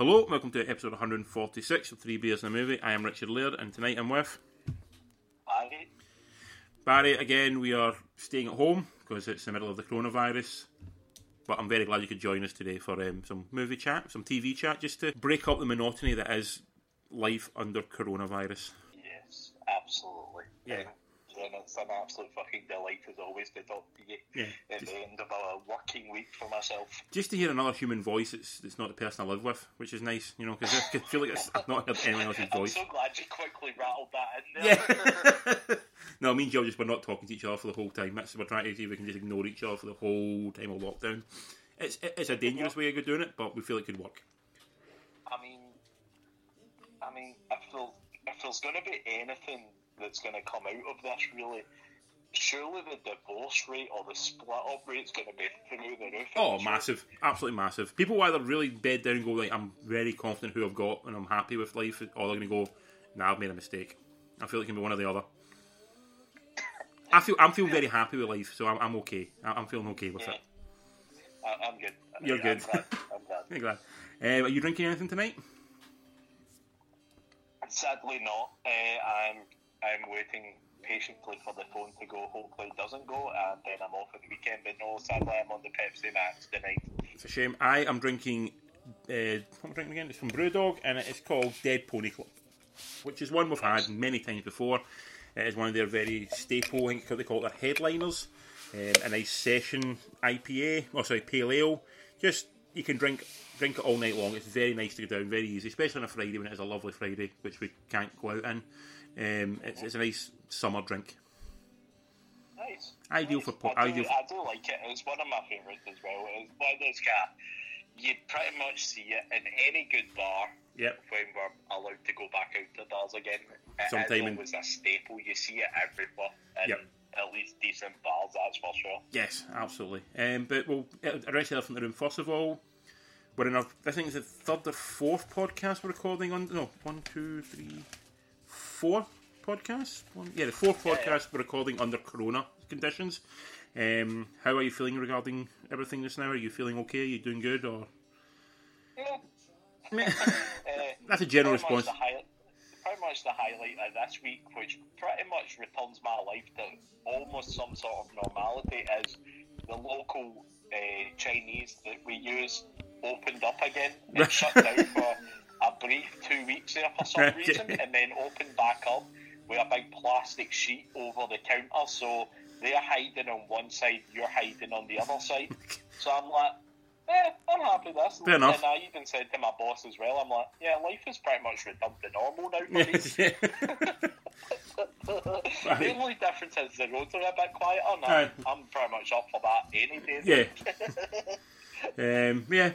Hello, welcome to episode 146 of Three Beers and a Movie. I am Richard Laird, and tonight I'm with Barry. Barry. Again, we are staying at home because it's the middle of the coronavirus. But I'm very glad you could join us today for um, some movie chat, some TV chat, just to break up the monotony that is life under coronavirus. Yes, absolutely. Yeah. And it's an absolute fucking delight as always to talk to you Yeah, at just- the end of a working week for myself. Just to hear another human voice, it's, it's not the person I live with, which is nice, you know, because I feel like it's, I've not heard anyone else's voice. I'm so glad you quickly rattled that in there. Yeah. no, me and Joe just were not talking to each other for the whole time. That's we're trying to see if we can just ignore each other for the whole time of lockdown. It's it's a dangerous way of doing it, but we feel it could work. I mean, I mean, if, there, if there's going to be anything that's going to come out of this, really, surely the divorce rate or the split up rate is going to be through the roof. Oh, Sure. massive, absolutely massive. People either really bed down and go like, "I'm very confident who I've got and I'm happy with life," or they're going to go, "Nah, I've made a mistake." I feel it can be one or the other. I feel I'm feeling very happy with life, so I'm, I'm okay. I'm feeling okay with Yeah. it. I, I'm good. You're I'm good. glad. I'm glad. I'm glad. Um, are you drinking anything tonight? Sadly not. Uh, I'm I'm waiting patiently for the phone to go. Hopefully it doesn't go, and then I'm off at the weekend. But no, sadly I'm on the Pepsi Max tonight. It's a shame. I am drinking. Uh, what am I drinking again? It's from Brewdog, and it is called Dead Pony Club, which is one we've had many times before. It is one of their very staple. I think they call it their headliners. Um, a nice session IPA, or sorry, pale ale. Just you can drink drink it all night long. It's very nice to go down, very easy, especially on a Friday when it is a lovely Friday, which we can't go out in. Um, it's, it's a nice summer drink. Nice. Ideal nice. for po- I do, I do like it. It's one of my favourites as well. It's one of those cat. You pretty much see it in any good bar Yep. when we're allowed to go back out to bars again. It Sometime is in- a staple. You see it everywhere in Yep. at least decent bars. That's for sure. Yes, absolutely. Um, but we'll arrest the elephant in the room. First of all, we're in our, I think it's the third or fourth podcast we're recording on. No, one, two, three, four podcasts. Yeah, the fourth Yeah, podcast we're recording under Corona conditions. Um, how are you feeling regarding everything just now? Are you feeling okay? Are you doing good? Or Yeah. Uh, that's a general pretty response. pretty much the highlight of this week, which pretty much returns my life to almost some sort of normality, is the local uh, Chinese that we use opened up again and shut down for a brief two weeks there for some reason, and then opened back up with a big plastic sheet over the counter. So they're hiding on one side, you're hiding on the other side. So I'm like. Eh, I'm happy with this. Fair enough. And I even said to my boss as well, I'm like, yeah, life is pretty much returned to normal now me. the only difference is the roads are a bit quieter, and I'm, I'm pretty much up for that any day. yeah. Um, yeah.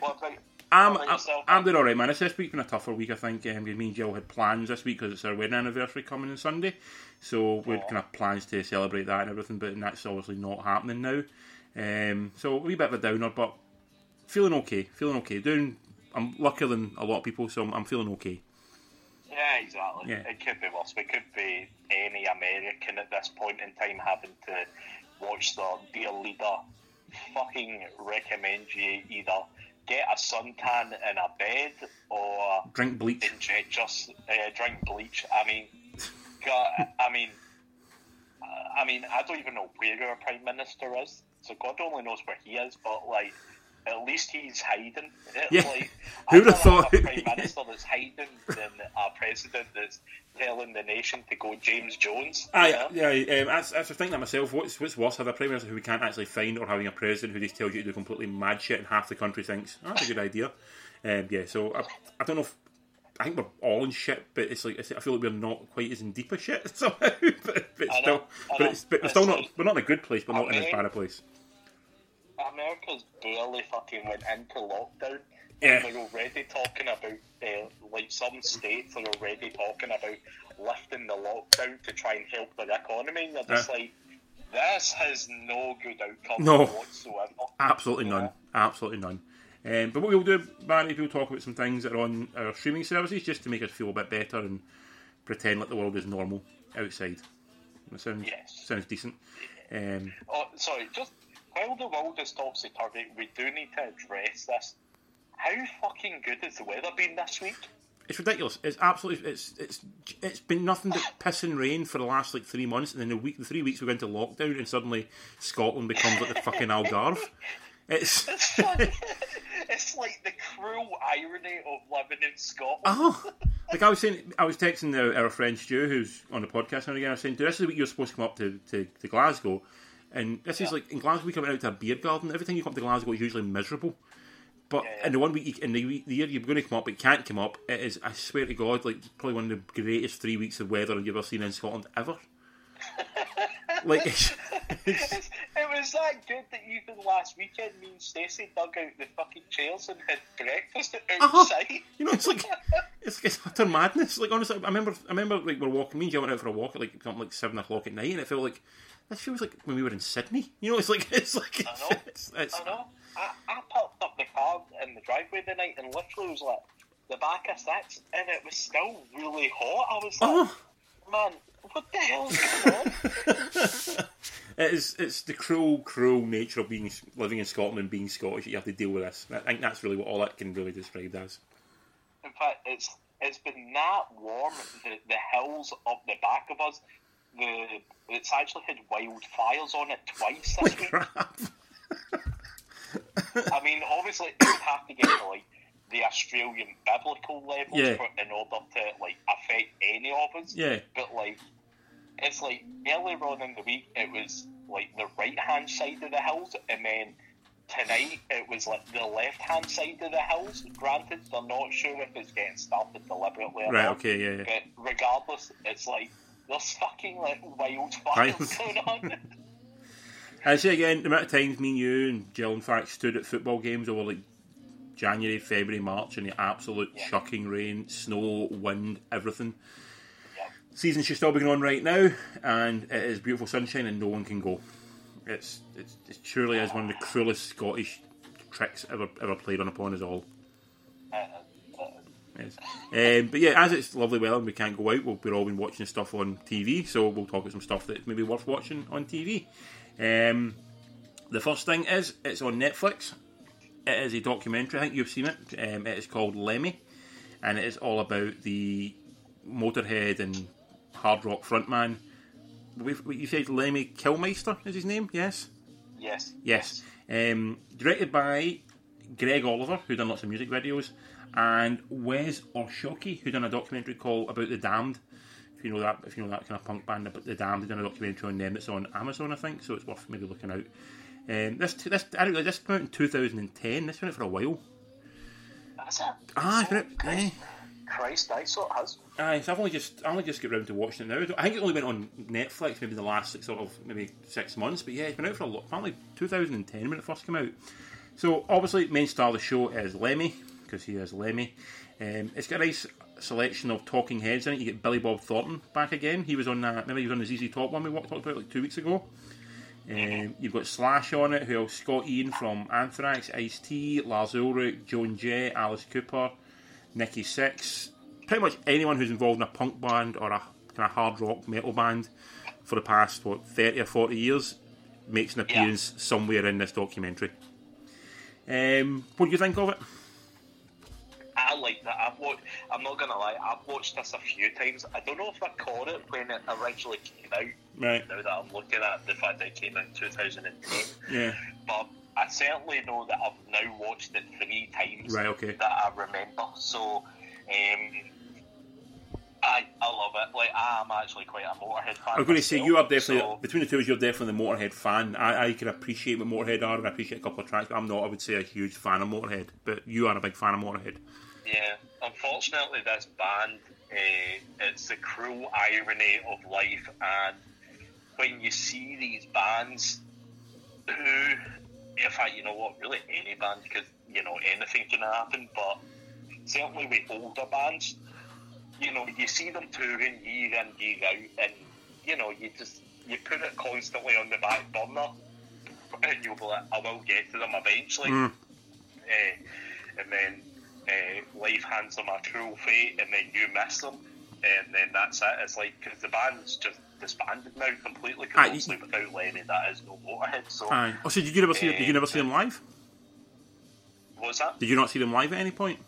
I'm, I'm. I'm doing alright, man. It's this week been a tougher week, I think. Um, me and Jill had plans this week because it's our wedding anniversary coming on Sunday. So we had kind of plans to celebrate that and everything, but that's obviously not happening now. Um, so a wee bit of a downer, but feeling okay. Feeling okay. Doing. I'm luckier than a lot of people, so I'm, I'm feeling okay. Yeah, exactly. Yeah. It could be worse. We could be any American at this point in time having to watch their dear leader fucking recommend you either get a suntan in a bed or Drink bleach. inject just uh, drink bleach. I mean, God, I mean, I mean, I don't even know where our prime minister is. So God only knows where he is. But like, at least he's hiding. It's Yeah. Like, Who'd have thought- a prime minister that's hiding than a president that's telling the nation to go James Jones. I, know? yeah, um, that's, that's the thing that myself. What's what's worse, having a prime minister who we can't actually find, or having a president who just tells you to do completely mad shit, and half the country thinks oh, that's a good idea. Um, yeah, so I, I don't know if I think we're all in shit, but it's like I feel like we're not quite as in deep a shit somehow. but, but I know, still, I but, it's, but we're still not we're not in a good place, but not in as bad a place. America's barely fucking went into lockdown. Yeah. They're already talking about, uh, like some states are already talking about lifting the lockdown to try and help their economy. And they're just Yeah. like, this has no good outcome No. whatsoever. Absolutely none. Absolutely none. Um, but what we'll do, Barry, is we'll talk about some things that are on our streaming services just to make us feel a bit better and pretend like the world is normal outside. That sounds Yes. sounds decent. Um, Oh, sorry, just while the world is topsy turvy, we do need to address this how fucking good has the weather been this week? It's ridiculous. It's absolutely. It's it's it's been nothing but piss and rain for the last like three months, and then the week, the three weeks we went into lockdown, and suddenly Scotland becomes like the fucking Algarve. It's It's funny. it's like the cruel irony of living in Scotland. oh, like I was saying, I was texting the, our friend Stu, who's on the podcast now again. I was saying, "Dude, this is the week you're supposed to come up to, to, to Glasgow, and this is like in Glasgow we come out to a beer garden. Everything you come to Glasgow is usually miserable." But yeah. in the one week, in the, the year you're going to come up, but you can't come up, it is, I swear to God, like probably one of the greatest three weeks of weather you've ever seen in Scotland ever. like, it's, it's, It's- it was that good that even last weekend me and Stacey dug out the fucking chairs and had breakfast Uh-huh. outside. you know, it's like it's, it's utter madness. Like honestly, I remember, I remember like we're walking. Me and Jill went out for a walk at like something like seven o'clock at night, and it felt like this feels like when we were in Sydney. You know, it's like it's like I know. it's, it's, I know. I, I parked up the car in the driveway the night and literally was like the back of six and it was still really hot. I was like, oh, man, what the hell's going on? it is. It's the cruel, cruel nature of being living in Scotland and being Scottish. that You have to deal with this. I think that's really what all that can really describe as. In fact, it's it's been that warm. The the hills up the back of us. The it's actually had wildfires on it twice this week. I mean, obviously, it would have to get to like the Australian biblical levels Yeah. for, in order to like affect any of us. Yeah. But like, it's like earlier on in the week, it was like the right hand side of the hills, and then tonight it was like the left hand side of the hills. Granted, they're not sure if it's getting started deliberately or Right. not. Okay. Yeah. yeah. But regardless, it's like there's fucking like wildfires Right. going on. I say again, the amount of times me and you and Jill, in fact, stood at football games over like January, February, March in the absolute Yeah. chucking rain, snow, wind, everything. Yeah. Season should still be going on right now, and it is beautiful sunshine, and no one can go. It's, it's it surely is one of the cruelest Scottish tricks ever ever played on upon us all. Um, but yeah, as it's lovely weather and we can't go out, we'll, we're all been watching stuff on TV, so we'll talk about some stuff that's maybe worth watching on TV. Um, the first thing is it's on Netflix. It is a documentary. I think you've seen it. Um, it is called Lemmy, and it is all about the Motorhead and hard rock frontman. You said Lemmy Kilmister is his name? Yes. yes. Yes. Um, directed by Greg Oliver, who done lots of music videos, and Wes Orshoski, who done a documentary called about the Damned. If you know that, if you know that kind of punk band about the Damned, they done a documentary on them that's on Amazon, I think. So it's worth maybe looking out. Um, this this I don't know, this came out in 2010. This went out for a while. That's it. Ah, it's been out- eh. Christ, I so it has. Aye, so I've only just I only just got round to watching it now. I think it only went on Netflix maybe the last six, sort of maybe six months, but yeah, it's been out for a lot. Apparently, 2010 when it first came out. So obviously, main star of the show is Lemmy because he is Lemmy. Um, it's got a nice selection of talking heads in it. You get Billy Bob Thornton back again. He was on that. Remember, he was on the ZZ Top one we talked about like two weeks ago. Um, you've got Slash on it, who else? Scott Ian from Anthrax, Ice T, Lars Ulrich, Joan Jett, Alice Cooper, Nikki Sixx. Pretty much anyone who's involved in a punk band or a kind of hard rock metal band for the past what thirty or forty years makes an Yeah. appearance somewhere in this documentary. Um, what do you think of it? I like that. I've watched. I'm not gonna lie. I've watched this a few times. I don't know if I caught it when it originally came out. Right. Now that I'm looking at the fact that it came out in 2010, Yeah. but I certainly know that I've now watched it three times. Right. Okay. That I remember. So, um, I I love it. Like I'm actually quite a Motorhead fan. I'm going to say you are definitely so- between the two of us. You're definitely the Motorhead fan. I, I can appreciate what Motorhead are, and I appreciate a couple of tracks. But I'm not. I would say a huge fan of Motorhead, but you are a big fan of Motorhead. Yeah, unfortunately, this band, uh, it's the cruel irony of life, and when you see these bands who, in fact, you know what, really any band, because, you know, anything can happen, but certainly with older bands, you know, you see them touring year in, year out, and, you know, you just, you put it constantly on the back burner, and you'll be like, I will get to them eventually. Mm. Uh, and then uh, life hands them a cruel fate, and then you miss them, and then that's it. It's like because the band's just disbanded now completely. Because obviously without Lemmy, that is no Motorhead. So Aye. Oh, so did you never see? Did you never see them live? What's that? Did you not see them live at any point?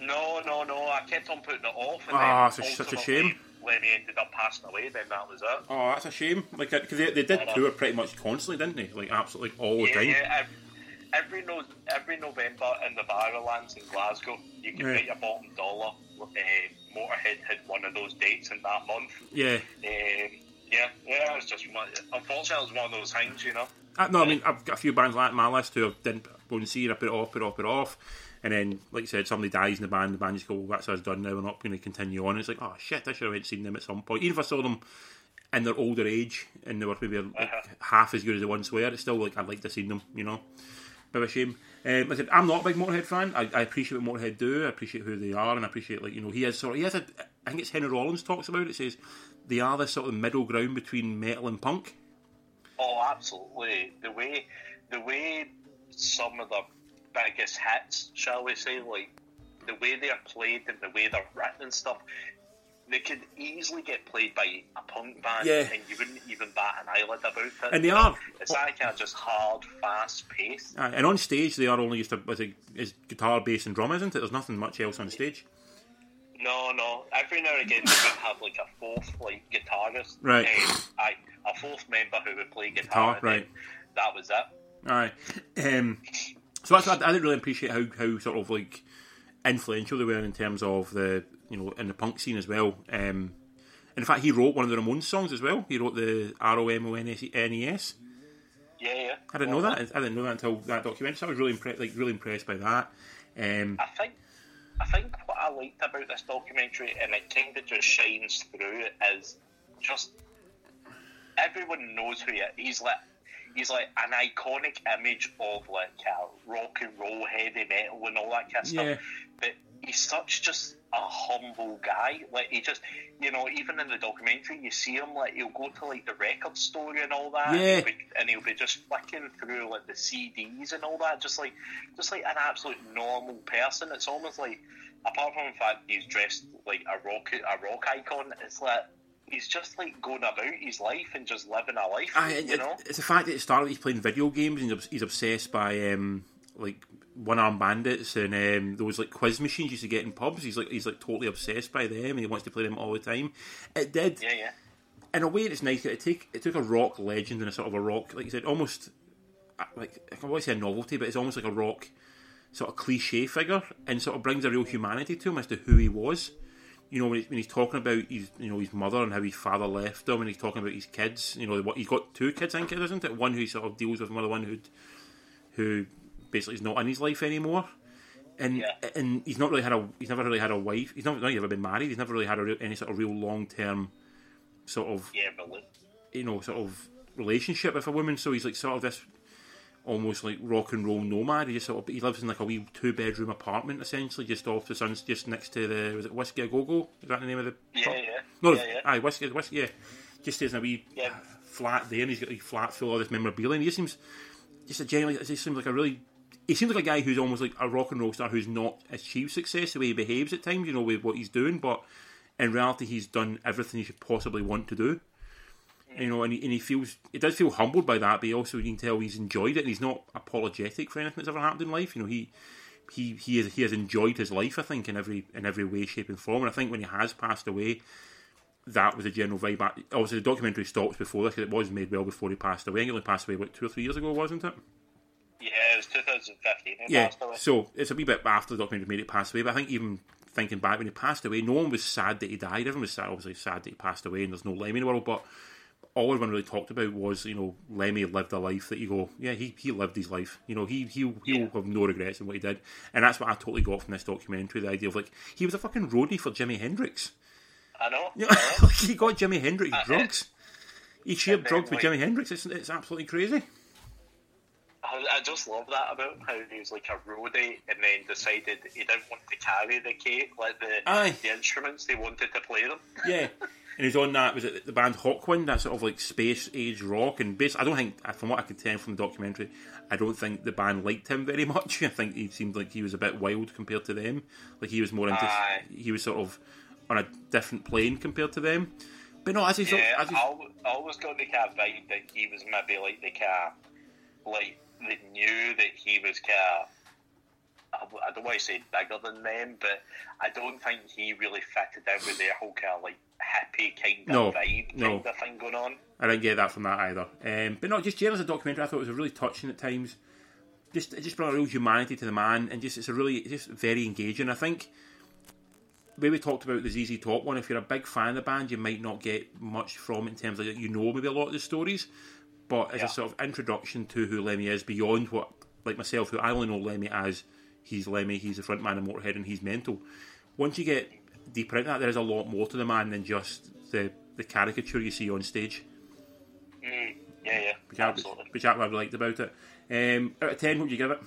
No, no, no. I kept on putting it off. And Ah, then it's such a shame. When he ended up passing away, then that was it. Oh, that's a shame. Like, because they, they did tour pretty much constantly, didn't they? Like, absolutely all the Yeah, time. yeah. Ev- Every no, every November in the Barrowlands in Glasgow, you can Right. bet your bottom dollar. Uh, Motorhead had one of those dates in that month. Yeah. Um, yeah, yeah. It's just one, unfortunately, it was one of those things, you know. Uh, no, I mean, I've got a few bands like that on my list who I didn't go and see, and I put it off, put it off, put it off. And then, like you said, somebody dies in the band, the band just go, well, that's us done now, we're not going to continue on. It's like, oh shit, I should have went seen them at some point. Even if I saw them in their older age and they were maybe like, Uh-huh. half as good as they once were, it's still like, I'd like to see them, you know. Bit of a shame. Um, said, I'm not a big Motorhead fan. I, I appreciate what Motorhead do. I appreciate who they are, and I appreciate like you know he has sort of he has a. I think it's Henry Rollins talks about it. Says they are the sort of middle ground between metal and punk. Oh, absolutely. The way, the way some of the biggest hits, shall we say, like the way they're played and the way they're written and stuff, they could easily get played by a punk band, Yeah. and you wouldn't even bat an eyelid about it. And they are. It's that kind of just hard, fast pace. And on stage they are only used to as a is guitar, bass, and drum, isn't it? There's nothing much else on stage. No, no. Every now and again, they would have like a fourth, like guitarist, Right. Um, a fourth member who would play guitar. Guitar, right. That was it. Aye. Um, so that's I, I didn't really appreciate how, how sort of like influential they were in terms of the you know in the punk scene as well. Um, and in fact, he wrote one of the Ramones songs as well. He wrote the R O M O N S N E S. Yeah, yeah. I didn't know that. I didn't know that until that documentary. So I was really impressed, like really impressed by that. Um, I think I think what I liked about this documentary, and it kind of just shines through, is just everyone knows who he is. He's like he's like an iconic image of like rock and roll, heavy metal, and all that kind of Yeah. stuff. But he's such just a humble guy. Like he just, you know, even in the documentary, you see him like he'll go to like the record store and all that, Yeah. and, he'll be, and he'll be just flicking through like the CDs and all that, just like just like an absolute normal person. It's almost like, apart from the fact he's dressed like a rock a rock icon, it's like he's just like going about his life and just living a life. I, you it- know? it's the fact that it started. He's playing video games and he's he's obsessed by um, like one arm bandits and um, those like quiz machines you used to get in pubs. He's like he's like totally obsessed by them and he wants to play them all the time. It did Yeah, yeah. in a way. It's nice. It take it took a rock legend and a sort of a rock like you said almost uh, like I can always say a novelty, but it's almost like a rock sort of cliche figure and sort of brings a real humanity to him as to who he was. You know, when, he, when he's talking about his, you know, his mother and how his father left him, and he's talking about his kids. You know, what he's got two kids, I think, it isn't it? One who sort of deals with, and another one who, who basically is not in his life anymore. And Yeah. and he's not really had a, he's never really had a wife. He's not, not ever been married. He's never really had a real, any sort of real long term, sort of Yeah, but you know, sort of relationship with a woman. So he's like sort of this almost like rock and roll nomad. He just sort of he lives in like a wee two bedroom apartment essentially, just off the sun's just next to the was it Whiskey a Go Go? Is that the name of the Yeah, pub? yeah. No, Yeah, yeah. aye, Whiskey Whiskey yeah. Just stays in a wee Yeah. flat there and he's got a flat full of all this memorabilia and he just seems just a generally he seems like a really he seems like a guy who's almost like a rock and roll star who's not achieved success the way he behaves at times, you know, with what he's doing, but in reality he's done everything he should possibly want to do you know, and he, and he feels he does feel humbled by that, but he also you can tell he's enjoyed it, and he's not apologetic for anything that's ever happened in life. You know, he he he has, he has enjoyed his life, I think, in every in every way, shape, and form. And I think when he has passed away, that was a general vibe. Obviously, the documentary stops before this because it was made well before he passed away. He only passed away about two or three years ago, wasn't it? Yeah, it was 2015. Yeah. So it's a wee bit after the documentary made it pass away, but I think even thinking back when he passed away, no one was sad that he died. Everyone was sad, obviously sad that he passed away, and there's no Lemmy in the world. But all everyone really talked about was, you know, Lemmy lived a life that you go, yeah, he, he lived his life. You know, he he he'll Yeah. have no regrets in what he did, and that's what I totally got from this documentary. The idea of like he was a fucking roadie for Jimi Hendrix. I know. You I know, know. he got Jimi Hendrix Uh, drugs. He shared drugs with like- Jimi Hendrix. It's, it's absolutely crazy. I, I just love that about him, how he was like a roadie and then decided he didn't want to carry the cake, like the Aye. the instruments. He wanted to play them. Yeah. And he's on that, was it the band Hawkwind, that sort of like space age rock? And bas I don't think, from what I could tell from the documentary, I don't think the band liked him very much. I think he seemed like he was a bit wild compared to them. Like he was more into, Aye. he was sort of on a different plane compared to them. But no, as he's, Yeah, as he's I always got the kind of vibe that he was maybe like the kind of, like they knew that he was kind of I don't want to say bigger than them, but I don't think he really fitted in with their whole kind of like happy kind of No, vibe kind no. of thing going on. I didn't get that from that either. Um, but no, just generally as a documentary, I thought it was really touching at times. Just it just brought a real humanity to the man, and just it's a really just very engaging. I think way we talked about the ZZ Top one, if you're a big fan of the band, you might not get much from it in terms of you know maybe a lot of the stories, but as Yeah. a sort of introduction to who Lemmy is beyond what like myself, who I only know Lemmy as he's Lemmy, he's the front man of Motorhead, and he's mental. Once you get deeper into that, there is a lot more to the man than just the the caricature you see on stage Mm, yeah, yeah, which I, absolutely. which I really liked about it. Um, out of ten, what would you give it?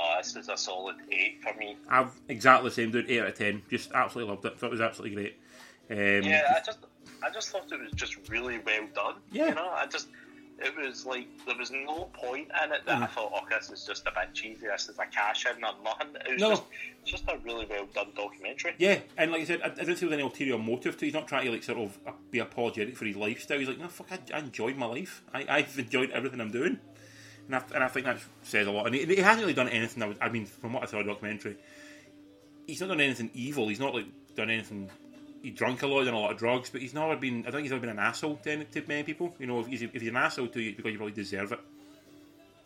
Oh, this is a solid eight for me. I've exactly the same, dude. Eight out of ten. Just absolutely loved it. Thought it was absolutely great. Um, Yeah, I just, I just thought it was just really well done. Yeah. you know, I just, it was like there was no point in it that I Mm. thought, oh, this is just a bit cheesy. This is a cash in or nothing. It was No. just, just a really well done documentary. yeah, and like I said, I, I didn't see there was any ulterior motive to. it. He's not trying to like sort of be apologetic for his lifestyle. He's like, no, fuck, I, I enjoyed my life. I, I've enjoyed everything I'm doing, and I, and I think that says a lot. And he, he hasn't really done anything. That was, I mean, from what I saw in the documentary, he's not done anything evil. He's not like done anything. He drunk a lot, done a lot of drugs, but he's never been. I don't think he's never been an asshole to, any- to many people. You know, if he's, if he's an asshole to you, because you probably deserve it.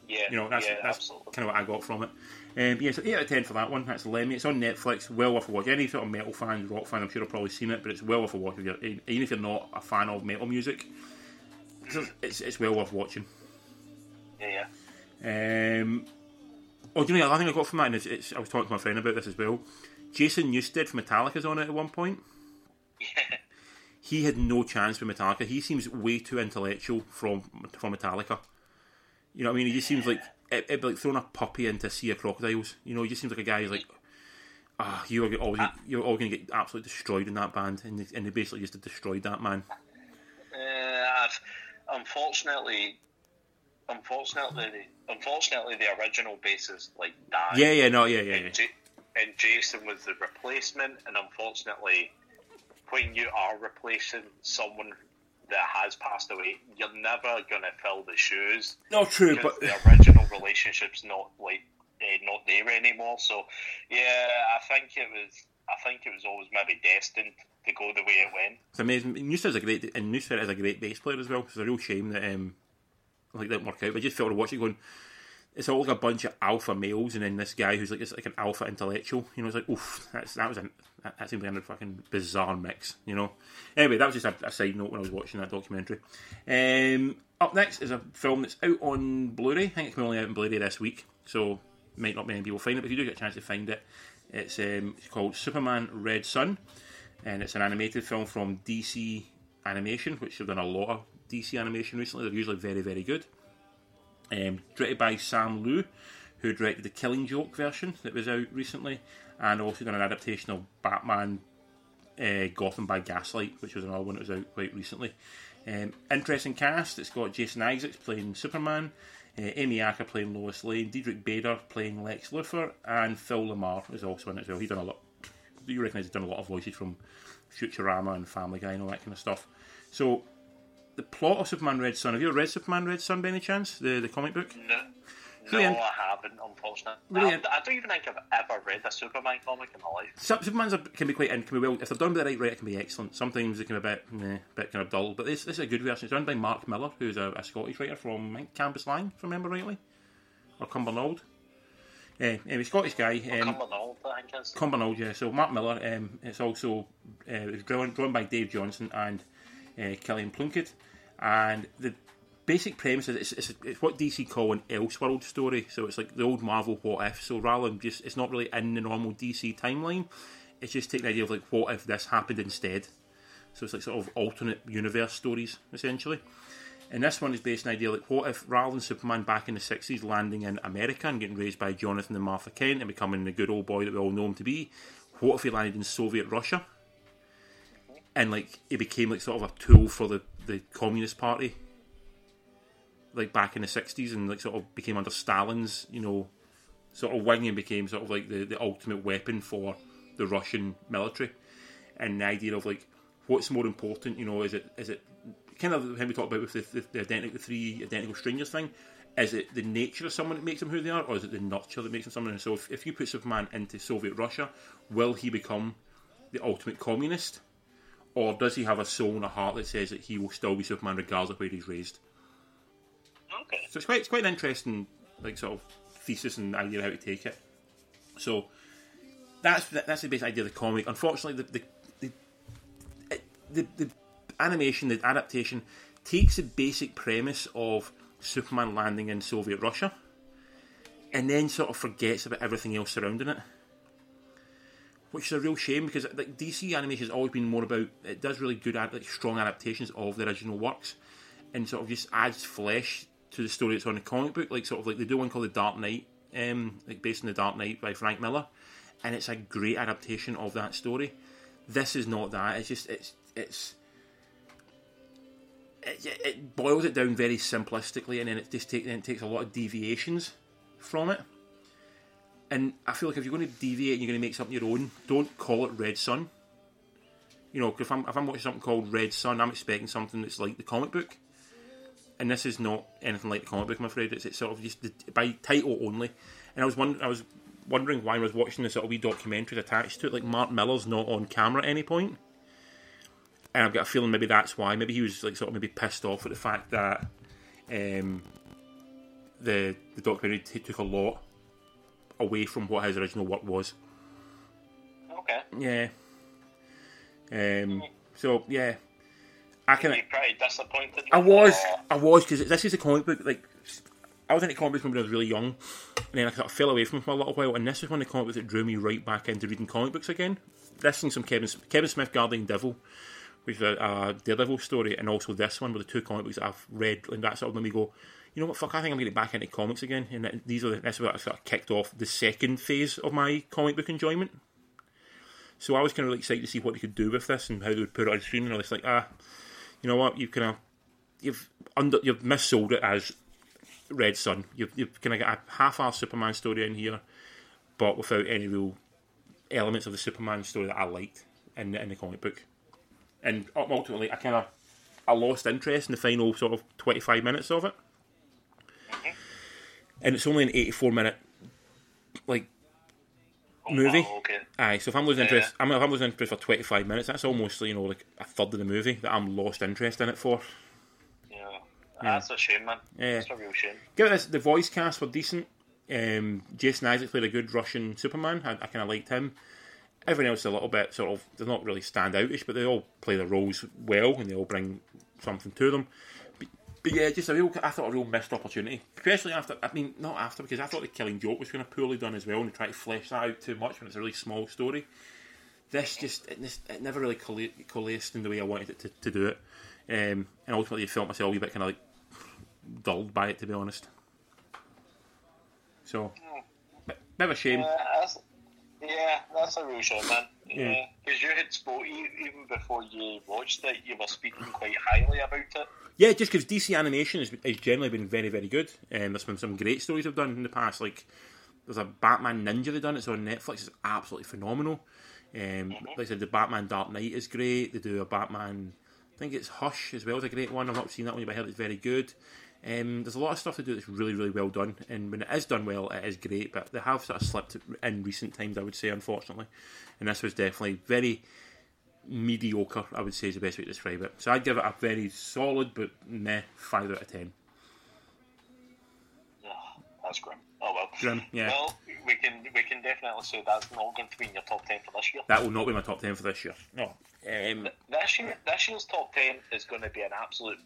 Yeah, You know, that's yeah, that's absolutely. kind of what I got from it. Um, yeah, so eight out of ten for that one. That's Lemmy. It's on Netflix. Well worth a watch. Any sort of metal fan, rock fan, I'm sure have probably seen it, but it's well worth a watch. If you're, even if you're not a fan of metal music, it's, it's, it's well worth watching. Yeah, yeah. Um, oh, do you know the other thing I got from that? And it's, it's, I was talking to my friend about this as well. Jason Newsted from Metallica's on it at one point. Yeah. He had no chance with Metallica. He seems way too intellectual from from Metallica. You know what I mean? He just seems like it, it'd be like throwing a puppy into a sea of crocodiles. You know, he just seems like a guy who's like, ah, you are always you're all going to get absolutely destroyed in that band, and they, and they basically just destroyed that man. Uh, unfortunately, unfortunately, unfortunately, the original bassist like died. Yeah, yeah, no, yeah, yeah, yeah. J- and Jason was the replacement, and unfortunately, when you are replacing someone that has passed away, you're never gonna fill the shoes No, true, but the original relationship's not like uh, not there anymore. So, yeah, I think it was. I think it was always maybe destined to go the way it went. It's amazing. Newsted's a great, and Newsted is a great bass player as well. It's a real shame that um, like that didn't work out. But I just felt to watch it going. It's all like a bunch of alpha males, and then this guy who's like it's like an alpha intellectual. You know, it's like oof, that's that was an that, that like a fucking bizarre mix. You know. Anyway, that was just a, a side note when I was watching that documentary. Um, up next is a film that's out on Blu-ray. I think it's only out on Blu-ray this week, so might not many people find it. But if you do get a chance to find it, it's um, it's called Superman Red Son and it's an animated film from DC Animation, which have done a lot of DC animation recently. They're usually very, very good. Um, directed by Sam Liu, who directed the Killing Joke version that was out recently, and also done an adaptation of Batman uh, Gotham by Gaslight, which was another one that was out quite recently. Um, interesting cast. It's got Jason Isaacs playing Superman, uh, Amy Acker playing Lois Lane, Diedrich Bader playing Lex Luthor, and Phil LaMarr is also in it as well. He's done a lot. You recognise he's done a lot of voices from Futurama and Family Guy and all that kind of stuff. So, the plot of Superman Red Son. Have you ever read Superman Red Son by any chance? The the comic book? No, Really no, in- I haven't. Unfortunately, Really I, in- I don't even think I've ever read a Superman comic in my life. Superman's a, can be quite in, can be well if they're done by the right writer, it can be excellent. Sometimes it can be a bit meh, bit kind of dull, but this, this is a good version. It's done by Mark Millar, who's a, a Scottish writer from I think, Cambuslang, if I remember rightly, or Cumbernauld. Uh, anyway, Scottish guy. Um, Cumbernauld, I think is. Cumbernauld, yeah. So Mark Millar. Um, it's also uh, it drawn, drawn by Dave Johnson and uh, Killian Plunkett, and the basic premise is it's, it's, it's what DC call an Elseworld story. So it's like the old Marvel What If. So rather than just it's not really in the normal DC timeline. It's just taking the idea of like what if this happened instead. So it's like sort of alternate universe stories essentially. And this one is based on the idea like what if rather than Superman back in the sixties landing in America and getting raised by Jonathan and Martha Kent and becoming the good old boy that we all know him to be, what if he landed in Soviet Russia? And like he became like sort of a tool for the, the Communist Party. Like back in the sixties and like sort of became under Stalin's, you know, sort of wing and became sort of like the, the ultimate weapon for the Russian military. And the idea of like what's more important, you know, is it is it kind of when we talked about with the, the, the identical, the three identical strangers thing. Is it the nature of someone that makes them who they are, or is it the nurture that makes them someone? So if, if you put Superman into Soviet Russia, will he become the ultimate communist, or does he have a soul and a heart that says that he will still be Superman regardless of where he's raised? Okay. So it's quite it's quite an interesting like sort of thesis and idea of how to take it. So that's that's the basic idea of the comic. Unfortunately, the the the, the, the animation, the adaptation, takes the basic premise of Superman landing in Soviet Russia, and then sort of forgets about everything else surrounding it. Which is a real shame because like DC animation has always been more about it does really good like strong adaptations of the original works, and sort of just adds flesh to the story that's on the comic book. Like sort of like they do one called the Dark Knight, um, like based on the Dark Knight by Frank Miller, and it's a great adaptation of that story. This is not that. It's just it's it's it, it boils it down very simplistically, and then it just take, then it takes a lot of deviations from it. And I feel like if you're going to deviate and you're going to make something your own, don't call it Red Son. You know, if I'm if I'm watching something called Red Son, I'm expecting something that's like the comic book, and this is not anything like the comic book. I'm afraid it's, it's sort of just the, by title only. And I was wondering, I was wondering why I was watching this little wee documentary attached to it. Like Mark Millar's not on camera at any point and I've got a feeling maybe that's why. Maybe he was like sort of maybe pissed off at the fact that um, the the documentary t- took a lot away from what his original work was. Okay. Yeah. Um. So yeah, I can. You pretty disappointed. I was, it, or- I was, because this is a comic book. Like, I was into comic books when I was really young, and then I sort of fell away from them for a little while. And this is one of the comic books that drew me right back into reading comic books again. This and some Kevin Kevin Smith Guardian Devil, which is a, Daredevil story, and also this one were the two comic books that I've read, and that sort of made me go, you know what, fuck, I think I'm getting back into comics again. And these are the, that's what sort of kicked off the second phase of my comic book enjoyment. So I was kind of really excited to see what they could do with this and how they would put it on screen. And I was like, ah, you know what, you've kind of you've under you've missold it as Red Son. You've you've kind of got a half-hour Superman story in here, but without any real elements of the Superman story that I liked in in the comic book. And ultimately, I kind of I lost interest in the final sort of twenty-five minutes of it. And it's only an eighty-four minute like Oh, movie. wow, okay. Aye, so if I'm losing Yeah. interest, I'm, if I'm losing interest for 25 minutes, that's almost you know like a third of the movie that I'm lost interest in it for. Yeah. That's a shame, man. Yeah. That's a real shame. Give it this. The voice cast were decent. Um, Jason Isaac played a good Russian Superman. I, I kind of liked him. Everyone else is a little bit sort of they're not really standoutish, but they all play their roles well and they all bring something to them. But, but yeah, just a real I thought a real missed opportunity, especially after. I mean, not after because I thought the Killing Joke was kind of poorly done as well, and they tried to flesh that out too much when it's a really small story. This just it, it never really coalesced in the way I wanted it to, to do it, um, and ultimately I felt myself a wee bit kind of like dulled by it to be honest. So, bit, bit of a shame. Yeah, that's, a real shame, man. Yeah. Yeah, because you had spoke even before you watched it, you were speaking quite highly about it. Yeah, just because DC animation has, has generally been very, very good. Um, there's been some great stories I've done in the past. Like there's a Batman Ninja they've done. It's on Netflix. It's absolutely phenomenal. Um, Like I said, the Batman Dark Knight is great. They do a Batman. I think it's Hush as well. is a great one. I've not seen that one, but I heard it's very good. Um, there's a lot of stuff to do that's really, really well done, and when it is done well, it is great. But they have sort of slipped in recent times, I would say, unfortunately. And this was definitely very mediocre, I would say is the best way to describe it. So I'd give it a very solid but meh five out of ten. Yeah, that's grim. Oh well. Grim, yeah. Well, we can we can definitely say that's not going to be in your top ten for this year. That will not be my top ten for this year. No. Um, This year, this year's top ten is going to be an absolute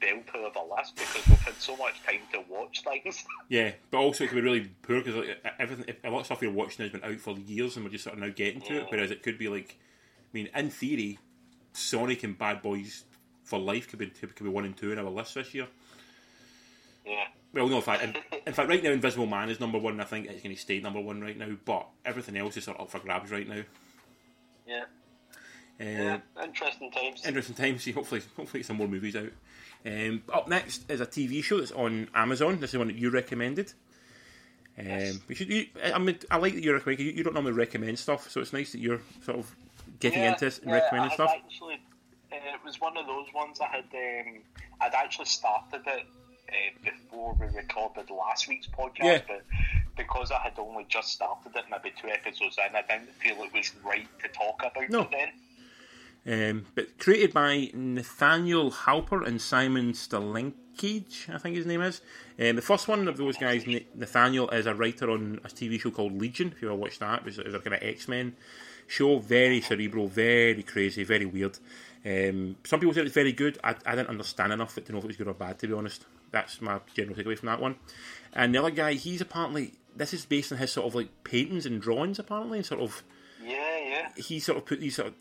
belter of a list because we've had so much time to watch things. yeah, but also it could be really poor because like, everything, a lot of stuff you're watching has been out for years, and we're just sort of now getting to it. Oh. Whereas it could be like, I mean, in theory, Sonic and Bad Boys for Life could be could be one and two in our list this year. yeah. Well, no, in fact, in, in fact, right now, Invisible Man is number one. I think it's going to stay number one right now. But everything else is sort of up for grabs right now. Yeah. Uh, Yeah. Interesting times. interesting times. See, hopefully, hopefully some more movies out. Um, up next is a TV show that's on Amazon. This is one that you recommended. Um, Yes. should. You, I mean, I like that you recommend. You, you don't normally recommend stuff, so it's nice that you're sort of getting into this and recommending I've stuff. Actually, uh, it was one of those ones I had. Um, I'd actually started it uh, before we recorded last week's podcast, Yeah. but because I had only just started it, maybe two episodes in, I didn't feel it was right to talk about No. it then. Um, but created by Nathaniel Halpern and Simon Stålenhag, I think his name is. Um, the first one of those guys, Nathaniel, is a writer on a TV show called Legion. If you ever watched that, it was, it was a kind of X Men show. Very cerebral, very crazy, very weird. Um, some people said it's very good. I, I didn't understand enough to know if it was good or bad, to be honest. That's my general takeaway from that one. And the other guy, he's apparently this is based on his sort of like paintings and drawings, apparently, and sort of Yeah, yeah. he sort of put these sort of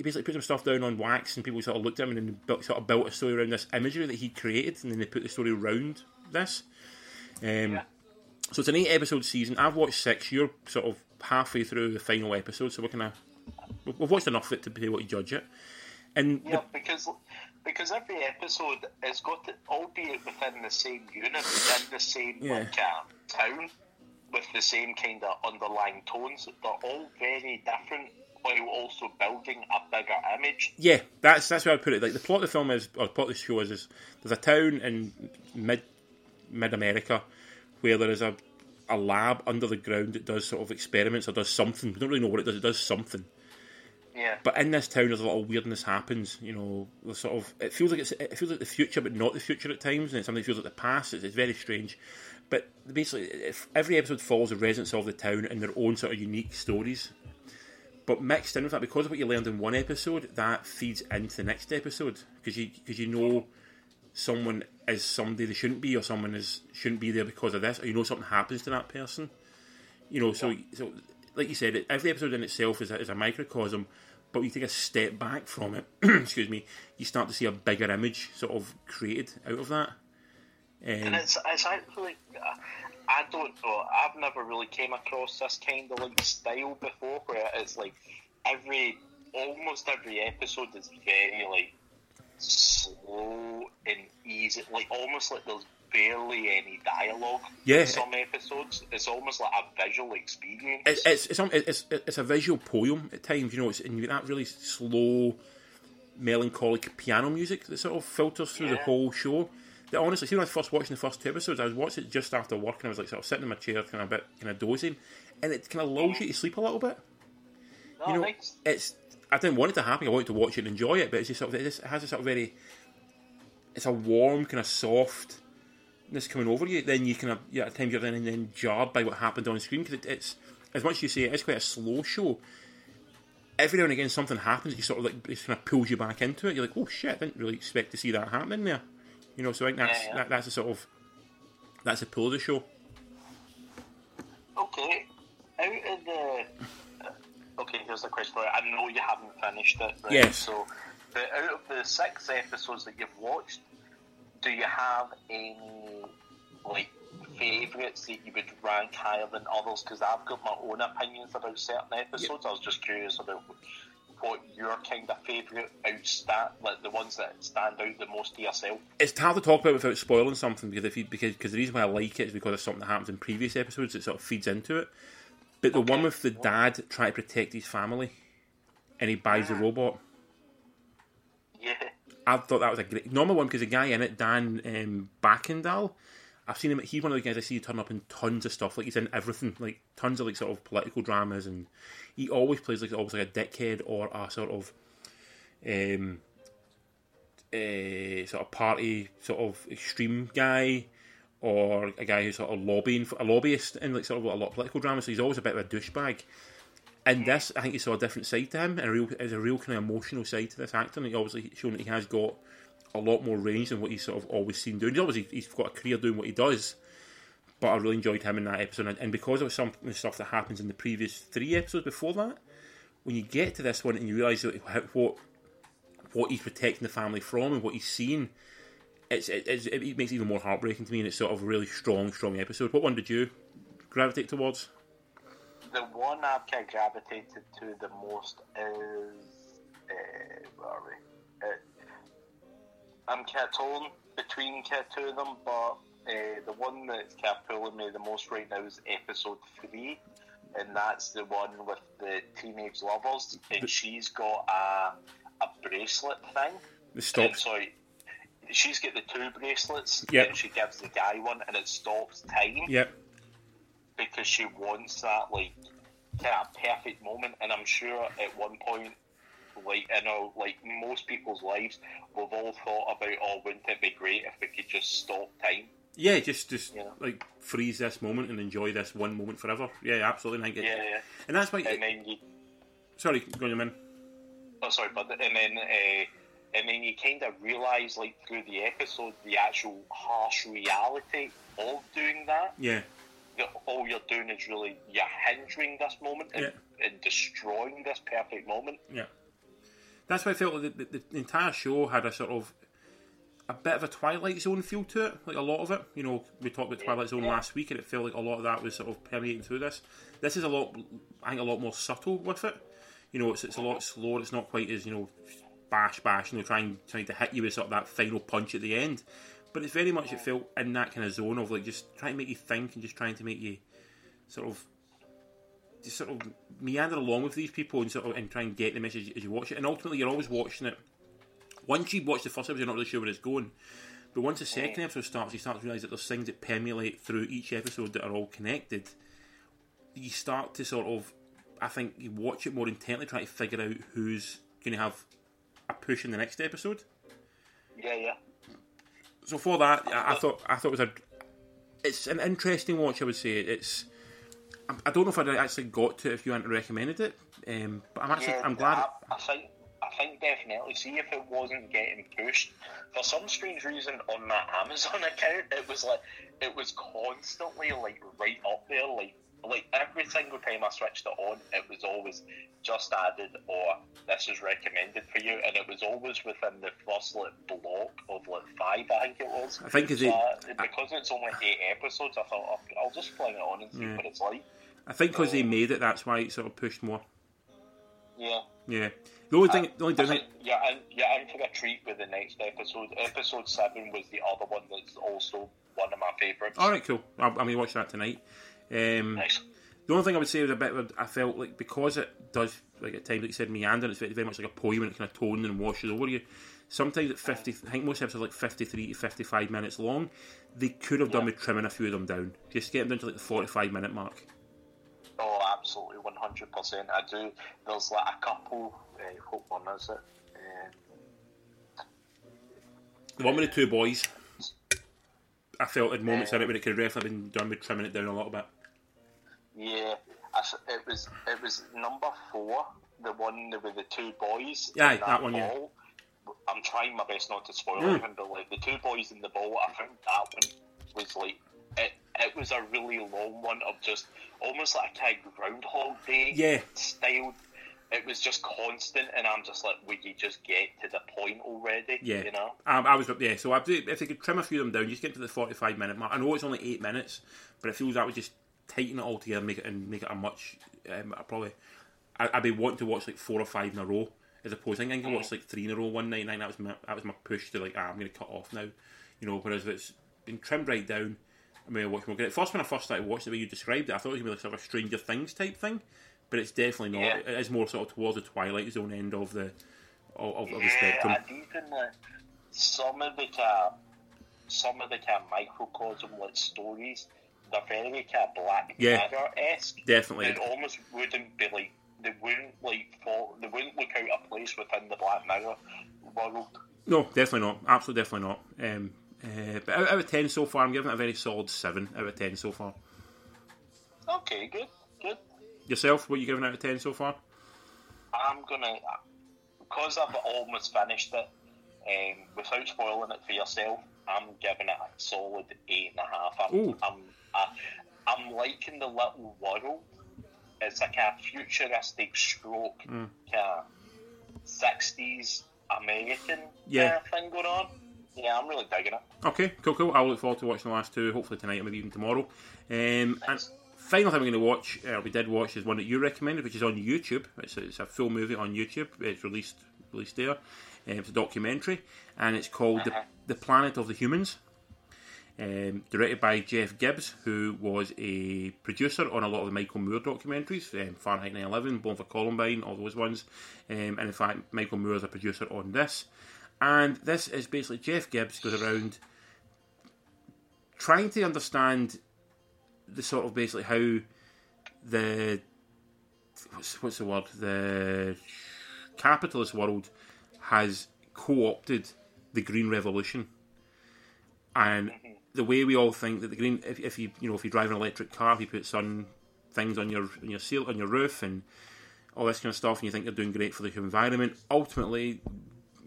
he basically put some stuff down on wax and people sort of looked at him and then built, sort of built a story around this imagery that he created and then they put the story around this. Um, Yeah. So it's an eight episode season. I've watched six. You're sort of halfway through the final episode, so we're kind of we've watched enough of it to be able to judge it. And Yeah, because because every episode has got, to, albeit within the same unit, within the same Yeah. like, uh, town, the same kind of underlying tones, they're all very different, while also building a bigger image. Yeah, that's that's where I put it. Like the plot of the film is, or the plot of the show is, is there's a town in mid mid America where there is a a lab under the ground that does sort of experiments or does something. We don't really know what it does. It does something. Yeah, But in this town, there's a lot of weirdness happens. You know, the sort of it feels like it's it feels like the future, but not the future at times, and it's something that feels like the past. It's, it's very strange. But basically, if every episode follows the residents of the town and their own sort of unique stories. But mixed in with that, because of what you learned in one episode, that feeds into the next episode because you because you know someone is somebody they shouldn't be, or someone is shouldn't be there because of this, or you know something happens to that person. You know, so so like you said, every episode in itself is a, is a microcosm, but when you take a step back from it, excuse me, you start to see a bigger image sort of created out of that. And Um, it's it's actually. Uh, I don't know. I've never really came across this kind of like style before, where it's like every almost every episode is very like slow and easy, like almost like there's barely any dialogue. Yeah. In some episodes, it's almost like a visual experience. it's it's it's, it's it's a visual poem at times, you know. It's, and you that really slow, melancholic piano music that sort of filters through the whole show. That honestly, see when I was first watching the first two episodes, I was watching it just after work, and I was like sort of sitting in my chair, kind of a bit, kind of dozing, and it kind of lulls you to sleep a little bit. no, You know, nice. it's I didn't want it to happen. I wanted to watch it and enjoy it, but it's just sort of it, just, it has a sort of very, it's a warm kind of softness coming over you. Then you kind of yeah, at times you're then, then jarred by what happened on screen because it, it's as much as you say it is quite a slow show. Every now and again something happens. You sort of like it kind of pulls you back into it. You're like, oh shit, I didn't really expect to see that happening there. You know, so I think that's Yeah, yeah. That, that's a sort of that's a pull of the show. Okay, out of the. uh, Okay, here's the question for you. I know you haven't finished it. Right? Yes. So, but out of the six episodes that you've watched, do you have any like favourites that you would rank higher than others? Because I've got my own opinions about certain episodes. I was just curious about what your kind of favourite outstand, like the ones that stand out the most to yourself. it's hard to talk about without spoiling something because if you, because because the reason why I like it is because of something that happens in previous episodes. It sort of feeds into it. But the one with the dad trying to protect his family, and he buys the robot. Yeah. I thought that was a great normal one because the guy in it, Dan um, Bakkedahl, I've seen him. He's one of the guys I see turn up in tons of stuff. Like he's in everything, like tons of like sort of political dramas, and he always plays like always like a dickhead or a sort of um, a sort of party sort of extreme guy. Or a guy who's sort of lobbying for a lobbyist in like sort of a lot of political drama, so he's always a bit of a douchebag. And this, I think you saw a different side to him, and a real, there's a real kind of emotional side to this actor. And he obviously shown that he has got a lot more range than what he's sort of always seen doing. He's obviously he's got a career doing what he does, but I really enjoyed him in that episode. And, and because of some the stuff that happens in the previous three episodes before that, when you get to this one and you realise what what he's protecting the family from and what he's seen, it's, it, it's, it makes it even more heartbreaking to me. And it's sort of a really strong, strong episode. What one did you gravitate towards? the one I've kind of gravitated to the most is uh, where are we? I'm kind of torn between kind of two of them, but uh, the one that's kind of pulling me the most right now is episode three, and that's the one with the teenage lovers, and she's got a a bracelet thing. The And stops. so she's got the two bracelets, Yep. and she gives the guy one, and it stops time Yep. because she wants that like kind of perfect moment. And I'm sure at one point, like I know, like most people's lives, we've all thought about, oh, wouldn't it be great if we could just stop time? Yeah, just just Yeah. like freeze this moment and enjoy this one moment forever. Yeah, absolutely. I think it- Yeah, yeah. And that's why. And then you sorry, go on, man. Oh, sorry, but and then uh, and then you kind of realise, like through the episode, the actual harsh reality of doing that. Yeah, That all you're doing is really you're hindering this moment and, and destroying this perfect moment. yeah. That's why I felt like the, the, the entire show had a sort of a bit of a Twilight Zone feel to it. Like a lot of it, you know, we talked about Twilight Zone last week, and it felt like a lot of that was sort of permeating through this. This is a lot, I think, a lot more subtle with it. You know, it's it's a lot slower. It's not quite as you know, bash bash. You know, trying trying to hit you with sort of that final punch at the end. But it's very much it felt in that kind of zone of like just trying to make you think and just trying to make you sort of just sort of meander along with these people and sort of and try and get the message as you watch it. And ultimately, you're always watching it. Once you watch the first episode, you're not really sure where it's going. But once the second episode starts, you start to realise that there's things that permeate through each episode that are all connected. You start to sort of, I think, you watch it more intently, try to figure out who's going to have a push in the next episode. Yeah, yeah. So for that, I, I thought I thought it was a, it's an interesting watch. I would say it's. I- don't know if I actually got to it if you hadn't recommended it, um, but I'm actually yeah, I'm glad. I, I think I think definitely. See if it wasn't getting pushed for some strange reason on my Amazon account, it was like it was constantly like right up there, like like every single time I switched it on, it was always just added or this is recommended for you, and it was always within the first like block of like five, I think it was. I think so, they- uh, because it's only eight episodes, I thought oh, I'll just fling it on and see Yeah. what it's like. I think because they made it, that's why it sort of pushed more. Yeah. Yeah. The only thing, the only I difference, think you're in, you're in for a treat with the next episode. Episode seven was the other one that's also one of my favourites. all right, cool. I'm, I'm going to watch that tonight. Um, Nice. The only thing I would say was a bit. of- I felt like because it does, like at times, like you said, meander. It's very, very much like a poem, and it kind of tones and washes over you. Sometimes at fifty, I think most episodes are like fifty-three to fifty-five minutes long. They could have done with trimming a few of them down. Just get them down to like the forty-five minute mark. Absolutely, one hundred percent. I do. There's like a couple. Uh, what one is it? Uh, The one with the two boys, I felt at moments in it when it could have definitely been done with trimming it down a little bit. yeah, it was it was number four, the one with the two boys. Aye, in that one, yeah. ball. I'm trying my best not to spoil Mm. anything, but like the two boys in the ball, I think that one was like it. It was a really long one of just almost like a kind of Groundhog Day Yeah. style. It was just constant, and I'm just like, would you just get to the point already? Yeah, you know. Um, I was yeah. So I do, if they could trim a few of them down, just get to the forty-five minute mark. I know it's only eight minutes, but it feels that would just tighten it all together, make it and make it a much. Um, I probably, I, I'd be wanting to watch like four or five in a row as opposed. I think I can watch like three in a row one night. And that was my that was my push to like, ah, I'm going to cut off now, you know. Whereas if it's been trimmed right down, I mean, I watch more. At first, when I first started watching the way you described it, I thought it was going to be like sort of a Stranger Things type thing, but it's definitely not. Yeah. It is more sort of towards the Twilight Zone end of the of, of, of the Yeah, spectrum. and even like some of the kind, some of the kind of microcosm like stories, they're very kind of Black Yeah. Mirror esque. Definitely. It almost wouldn't be like they wouldn't like fall, they wouldn't look out of place within the Black Mirror world. No, definitely not. Absolutely, definitely not. Um, uh, but out, out of ten so far, I'm giving it a very solid seven out of ten so far. Okay, good, good. Yourself, what are you giving out of ten so far? I'm gonna because I've almost finished it. Um, without spoiling it for yourself, I'm giving it a solid eight and a half. I'm, Ooh. I'm, I, I'm liking the little world. It's like a futuristic stroke, Hmm. kind of sixties American Yeah. kind of thing going on. Yeah, I'm really digging it. Okay, cool, cool. I'll look forward to watching the last two, hopefully tonight or maybe even tomorrow. Um, and final thing we're going to watch, uh, we did watch, is one that you recommended, which is on YouTube. It's a, it's a full movie on YouTube. It's released released there. Um, it's a documentary, and it's called the, the Planet of the Humans. Um, directed by Jeff Gibbs, who was a producer on a lot of the Michael Moore documentaries, um, Fahrenheit 9/11, Bowling for Columbine, all those ones. Um, and in fact, Michael Moore is a producer on this. And this is basically Jeff Gibbs goes around trying to understand the sort of basically how the what's, what's the word? The capitalist world has co-opted the green revolution. And mm-hmm. the way we all think that the green if, if you you know if you drive an electric car if you put sun things on your on your seal on your roof and all this kind of stuff and you think you're doing great for the environment ultimately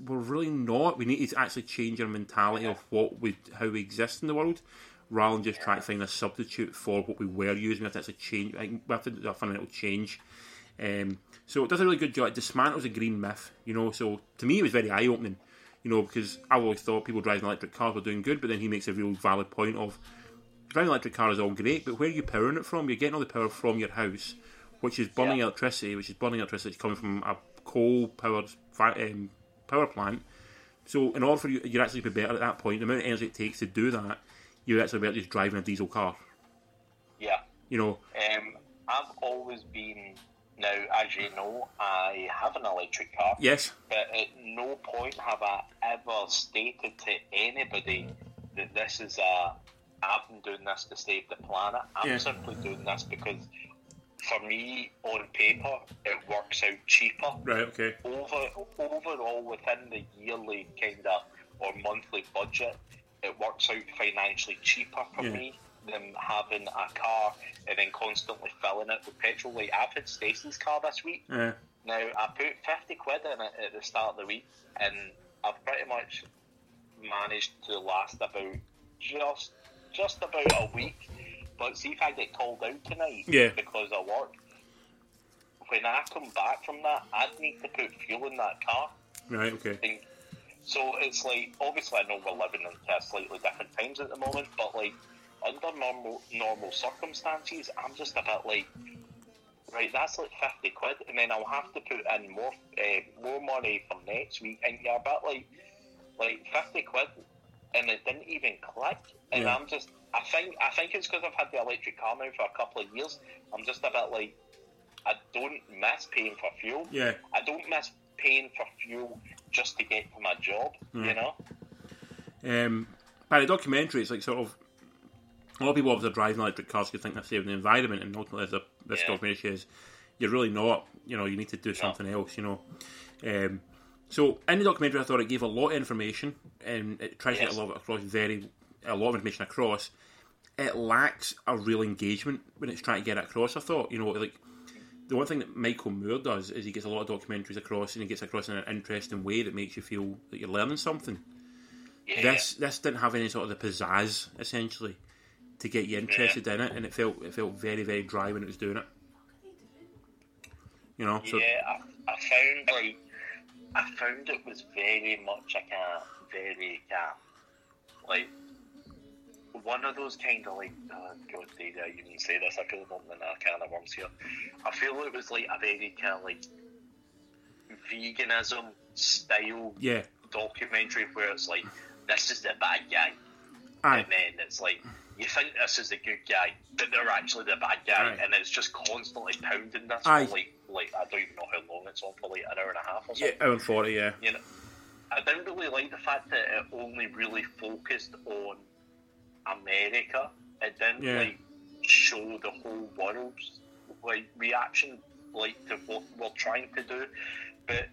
we're really not we need to actually change our mentality of what we how we exist in the world rather than just trying to find a substitute for what we were using we have to actually change we have to do a fundamental change um, so it does a really good job it dismantles a green myth you know so to me it was very eye-opening you know, because I always thought people driving electric cars were doing good, but then he makes a real valid point of driving an electric car is all great, but where are you powering it from? You're getting all the power from your house, which is burning yeah. electricity, which is burning electricity coming from a coal-powered um, power plant. So, in order for you, you actually be better at that point, the amount of energy it takes to do that, you're actually better just driving a diesel car. Yeah. You know. Um, I've always been now, as you know, I have an electric car. Yes. But at no point have I ever stated to anybody that this is a. I've been doing this to save the planet. I'm yeah. simply doing this because, for me, on paper, it works out cheaper. Right. Okay. Over overall, within the yearly kind of or monthly budget, it works out financially cheaper for yeah. me than having a car and then constantly filling it with petrol. Like I've had Stacey's car this week. Yeah. Now I put fifty quid in it at the start of the week, and I've pretty much managed to last about just just about a week. But see if I get called out tonight yeah. because I work. When I come back from that, I'd need to put fuel in that car. Right. Okay. And so it's like obviously I know we're living in slightly different times at the moment, but like under normal normal circumstances, I'm just a bit like, right, that's like fifty quid, and then I'll have to put in more uh, more money for next week, and you're a bit like, like fifty quid, and it didn't even click, and yeah. I'm just, I think, I think it's because I've had the electric car now for a couple of years. I'm just a bit like, I don't miss paying for fuel. Yeah, I don't miss paying for fuel just to get to my job. Mm. You know. Um, by the documentary, it's like sort of a lot of people obviously are driving electric cars could think they're saving the environment, and ultimately, as a, this yeah. documentary is, you're really not. You know, you need to do something no. else. You know. Um, so in the documentary, I thought it gave a lot of information, and it tries yes. to get a lot of it across. Very a lot of information across. It lacks a real engagement when it's trying to get it across. I thought, you know, like the one thing that Michael Moore does is he gets a lot of documentaries across, and he gets across in an interesting way that makes you feel that you're learning something. Yeah. This this didn't have any sort of the pizzazz essentially to get you interested yeah. in it, and it felt it felt very very dry when it was doing it. You know, so yeah, I, I found like I found it was very much like a very uh, like one of those kind of like uh, God, did I even say this? I feel I'm in a can of worms here. I feel it was like a very kind of like veganism style yeah documentary where it's like this is the bad guy, Aye. and then it's like you think this is the good guy, but they're actually the bad guy, Aye. and it's just constantly pounding this Aye. for like like I don't even know how long it's on for, like an hour and a half or something. Yeah, hour and forty, yeah. You know, I didn't really like the fact that it only really focused on America. It didn't Yeah. like show the whole world's like reaction like to what we're trying to do, but.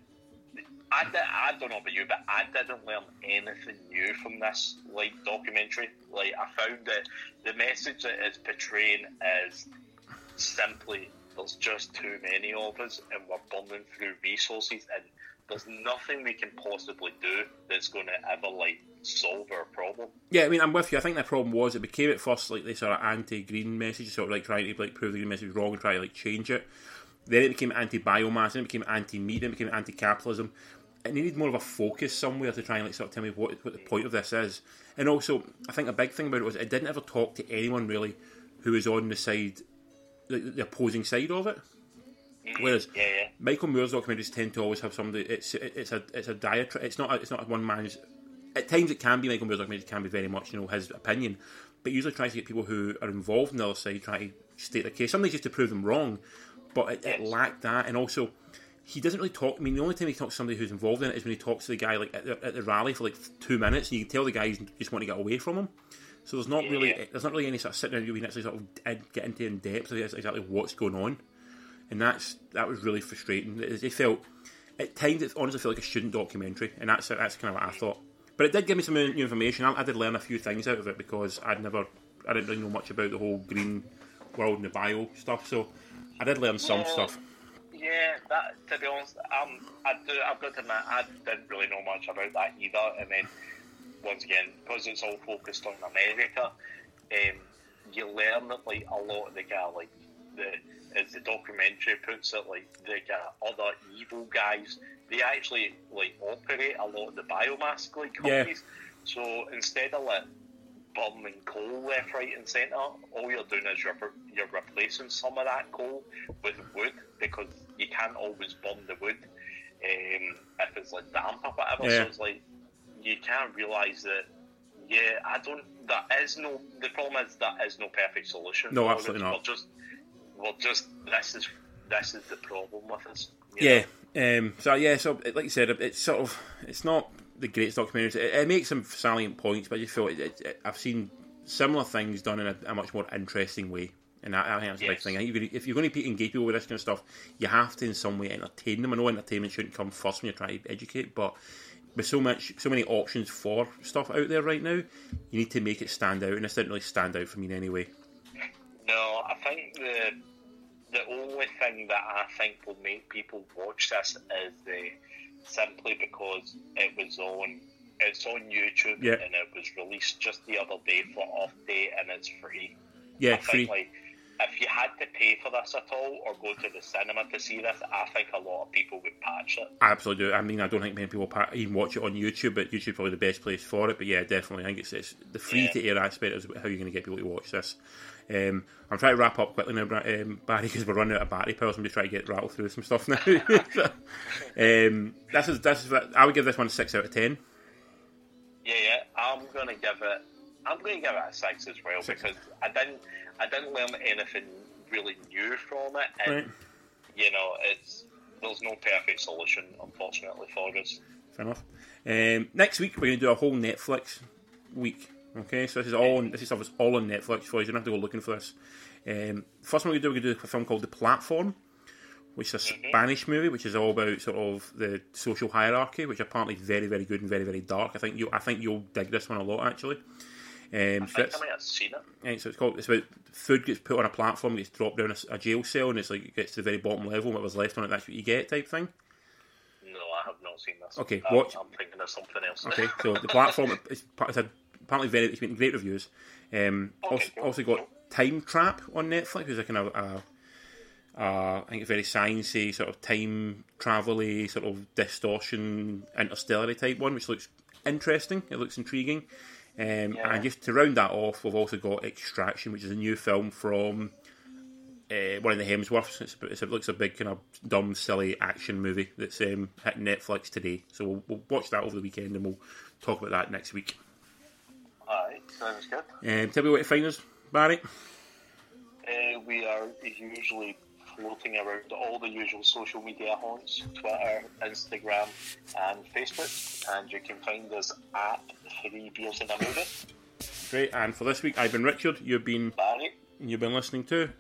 I, did, I don't know about you, but I didn't learn anything new from this like documentary. Like I found that the message that it's portraying is simply there's just too many of us, and we're burning through resources, and there's nothing we can possibly do that's going to ever like solve our problem. Yeah, I mean, I'm with you. I think the problem was it became at first like this sort of anti-green message, sort of like trying to like prove the green message wrong and try to like change it. Then it became anti-biomass, then it became anti-meat, then it became anti-capitalism. It needed more of a focus somewhere to try and like sort of tell me what what the point of this is. And also, I think a big thing about it was it didn't ever talk to anyone really who was on the side, the, the opposing side of it. Mm-hmm. Whereas Yeah, yeah. Michael Moore's documentaries tend to always have somebody. It's it's a it's a diatribe. It's not a, it's not a one man's at times it can be Michael Moore's documentary can be very much you know his opinion, but usually tries to get people who are involved in the other side try to state their case. Sometimes just to prove them wrong, but it, it lacked that, and also he doesn't really talk. I mean, the only time he talks to somebody who's involved in it is when he talks to the guy like at the, at the rally for like two minutes, and you can tell the guys just want to get away from him. So there's not really Yeah. there's not really any sort of sitting down you can actually sort of get into in depth of exactly what's going on, and that's that was really frustrating. It, it felt at times it honestly felt like a student documentary, and that's that's kind of what I thought. But it did give me some new information. I, I did learn a few things out of it because I'd never I didn't really know much about the whole green world and the bio stuff. So I did learn some Yeah. stuff. Yeah, that to be honest, um, I do. I've got to admit, I didn't really know much about that either. And then once again, because it's all focused on America, um, you learn that like a lot of the guy, like the as the documentary puts it, like the guy, other evil guys, they actually like operate a lot of the biomass like Yeah. companies. So instead of like burning coal left, right, and centre, all you're doing is you're, you're replacing some of that coal with wood because you can't always burn the wood um, if it's like damp or whatever. Yeah. So it's like you can't realise that. Yeah, I don't. There is no. The problem is there is no perfect solution. No, absolutely it. not. We're just, we're just. This is this is the problem with us. know? Yeah. Um, so yeah, so like you said, it's sort of it's not the greatest documentary. It, it makes some salient points, but I just feel it, it, I've seen similar things done in a, a much more interesting way, and I, I think that's a big thing. I think you're- if you're going to be engage people with this kind of stuff, you have to in some way entertain them. I know entertainment shouldn't come first when you're trying to educate, but with so much, so many options for stuff out there right now, you need to make it stand out, and this didn't really stand out for me in any way. No, I think the the only thing that I think will make people watch this is the simply because it was on it's on YouTube Yeah. and it was released just the other day for Earth Day and it's free. Yeah, I free. think like if you had to pay for this at all or go to the cinema to see this, I think a lot of people would patch it. Absolutely. I mean, I don't think many people even watch it on YouTube, but YouTube's probably the best place for it. But yeah, definitely, I think it's, it's the free to air aspect is how you're going to get people to watch this. Um, I'm trying to wrap up quickly now, um, Barry, because we're running out of battery power. So I'm just trying to get rattle through some stuff now. um, this is this is I would give this one a six out of ten. Yeah, yeah. I'm gonna give it. I'm gonna give it a six as well Six. because I didn't. I didn't learn anything really new from it, and Right. you know, it's there's no perfect solution, unfortunately, for us. Fair enough. Um, next week we're going to do a whole Netflix week. Okay, so this is all on, this is stuff that's all on Netflix for you. You don't have to go looking for this. Um, first one we're going to do, we're going to do a film called The Platform, which is a Spanish movie, which is all about sort of the social hierarchy, which apparently is very, very good and very, very dark. I think you, I think you'll dig this one a lot actually. Um, I so, it's, might have seen it. so it's called. It's about food gets put on a platform, gets dropped down a jail cell, and it's like it gets to the very bottom level. and What was left on it, that's what you get, type thing. No, I have not seen this. Okay, I'm, watch- I'm thinking of something else. Okay, so the platform is it's had apparently very it's getting great reviews. Um, Okay, also, cool, also got. Time Trap on Netflix, which is a kind of uh, uh, I think it's very sciencey, sort of time travel sort of distortion, interstellar type one, which looks interesting. It looks intriguing. Um, Yeah. And just to round that off, we've also got Extraction, which is a new film from uh, one of the Hemsworths. It's, it's, it looks a big kind of dumb, silly action movie that's um, hit Netflix today. So we'll, we'll watch that over the weekend and we'll talk about that next week. Sounds good. Um, tell me where to find us, Barry. Uh, we are usually floating around all the usual social media haunts Twitter, Instagram, and Facebook. And you can find us at Three Beers in a Movie. Great. And for this week, I've been Richard. You've been Barry, you've been listening to